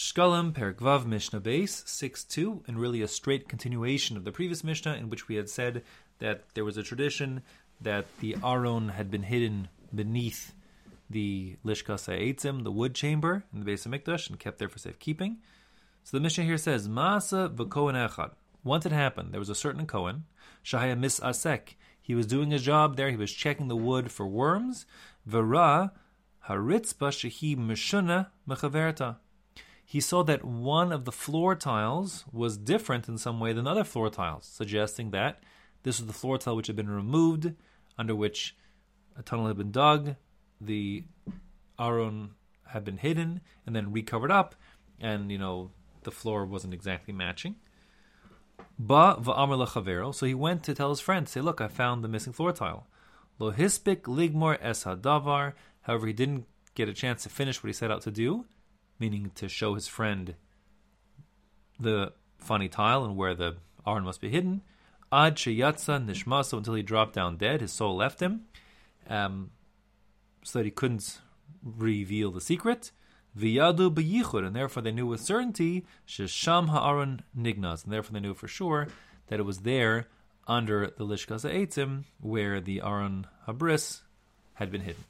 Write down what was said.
Shkalim Perek Vav Mishnah Beis 6 2, and really a straight continuation of the previous Mishnah, in which we had said that there was a tradition that the Aron had been hidden beneath the Lishkas Eitzim, the wood chamber in the base of Mikdash, and kept there for safekeeping. So the Mishnah here says, Masa v'kohen echad. Once it happened, there was a certain Kohen, Shahaya mis asek. He was doing his job there, he was checking the wood for worms. V'ra haritzba shehi mishuna mechaverta. He saw that one of the floor tiles was different in some way than other floor tiles, suggesting that this was the floor tile which had been removed, under which a tunnel had been dug, the Aron had been hidden, and then recovered up, and you know the floor wasn't exactly matching. Ba va'amar lechavero. So he went to tell his friend, say, "Look, I found the missing floor tile." Lo hispik ligmor es hadavar. However, he didn't get a chance to finish what he set out to do, meaning to show his friend the funny tile and where the Aron must be hidden. Ad sheyatza nishmaso until he dropped down dead, his soul left him, um, so that he couldn't reveal the secret. V'yadu b'yichud, and therefore they knew with certainty shesham ha'aron nignas, and therefore they knew for sure that it was there under the lishkas ha'etzim where the Aron habris had been hidden.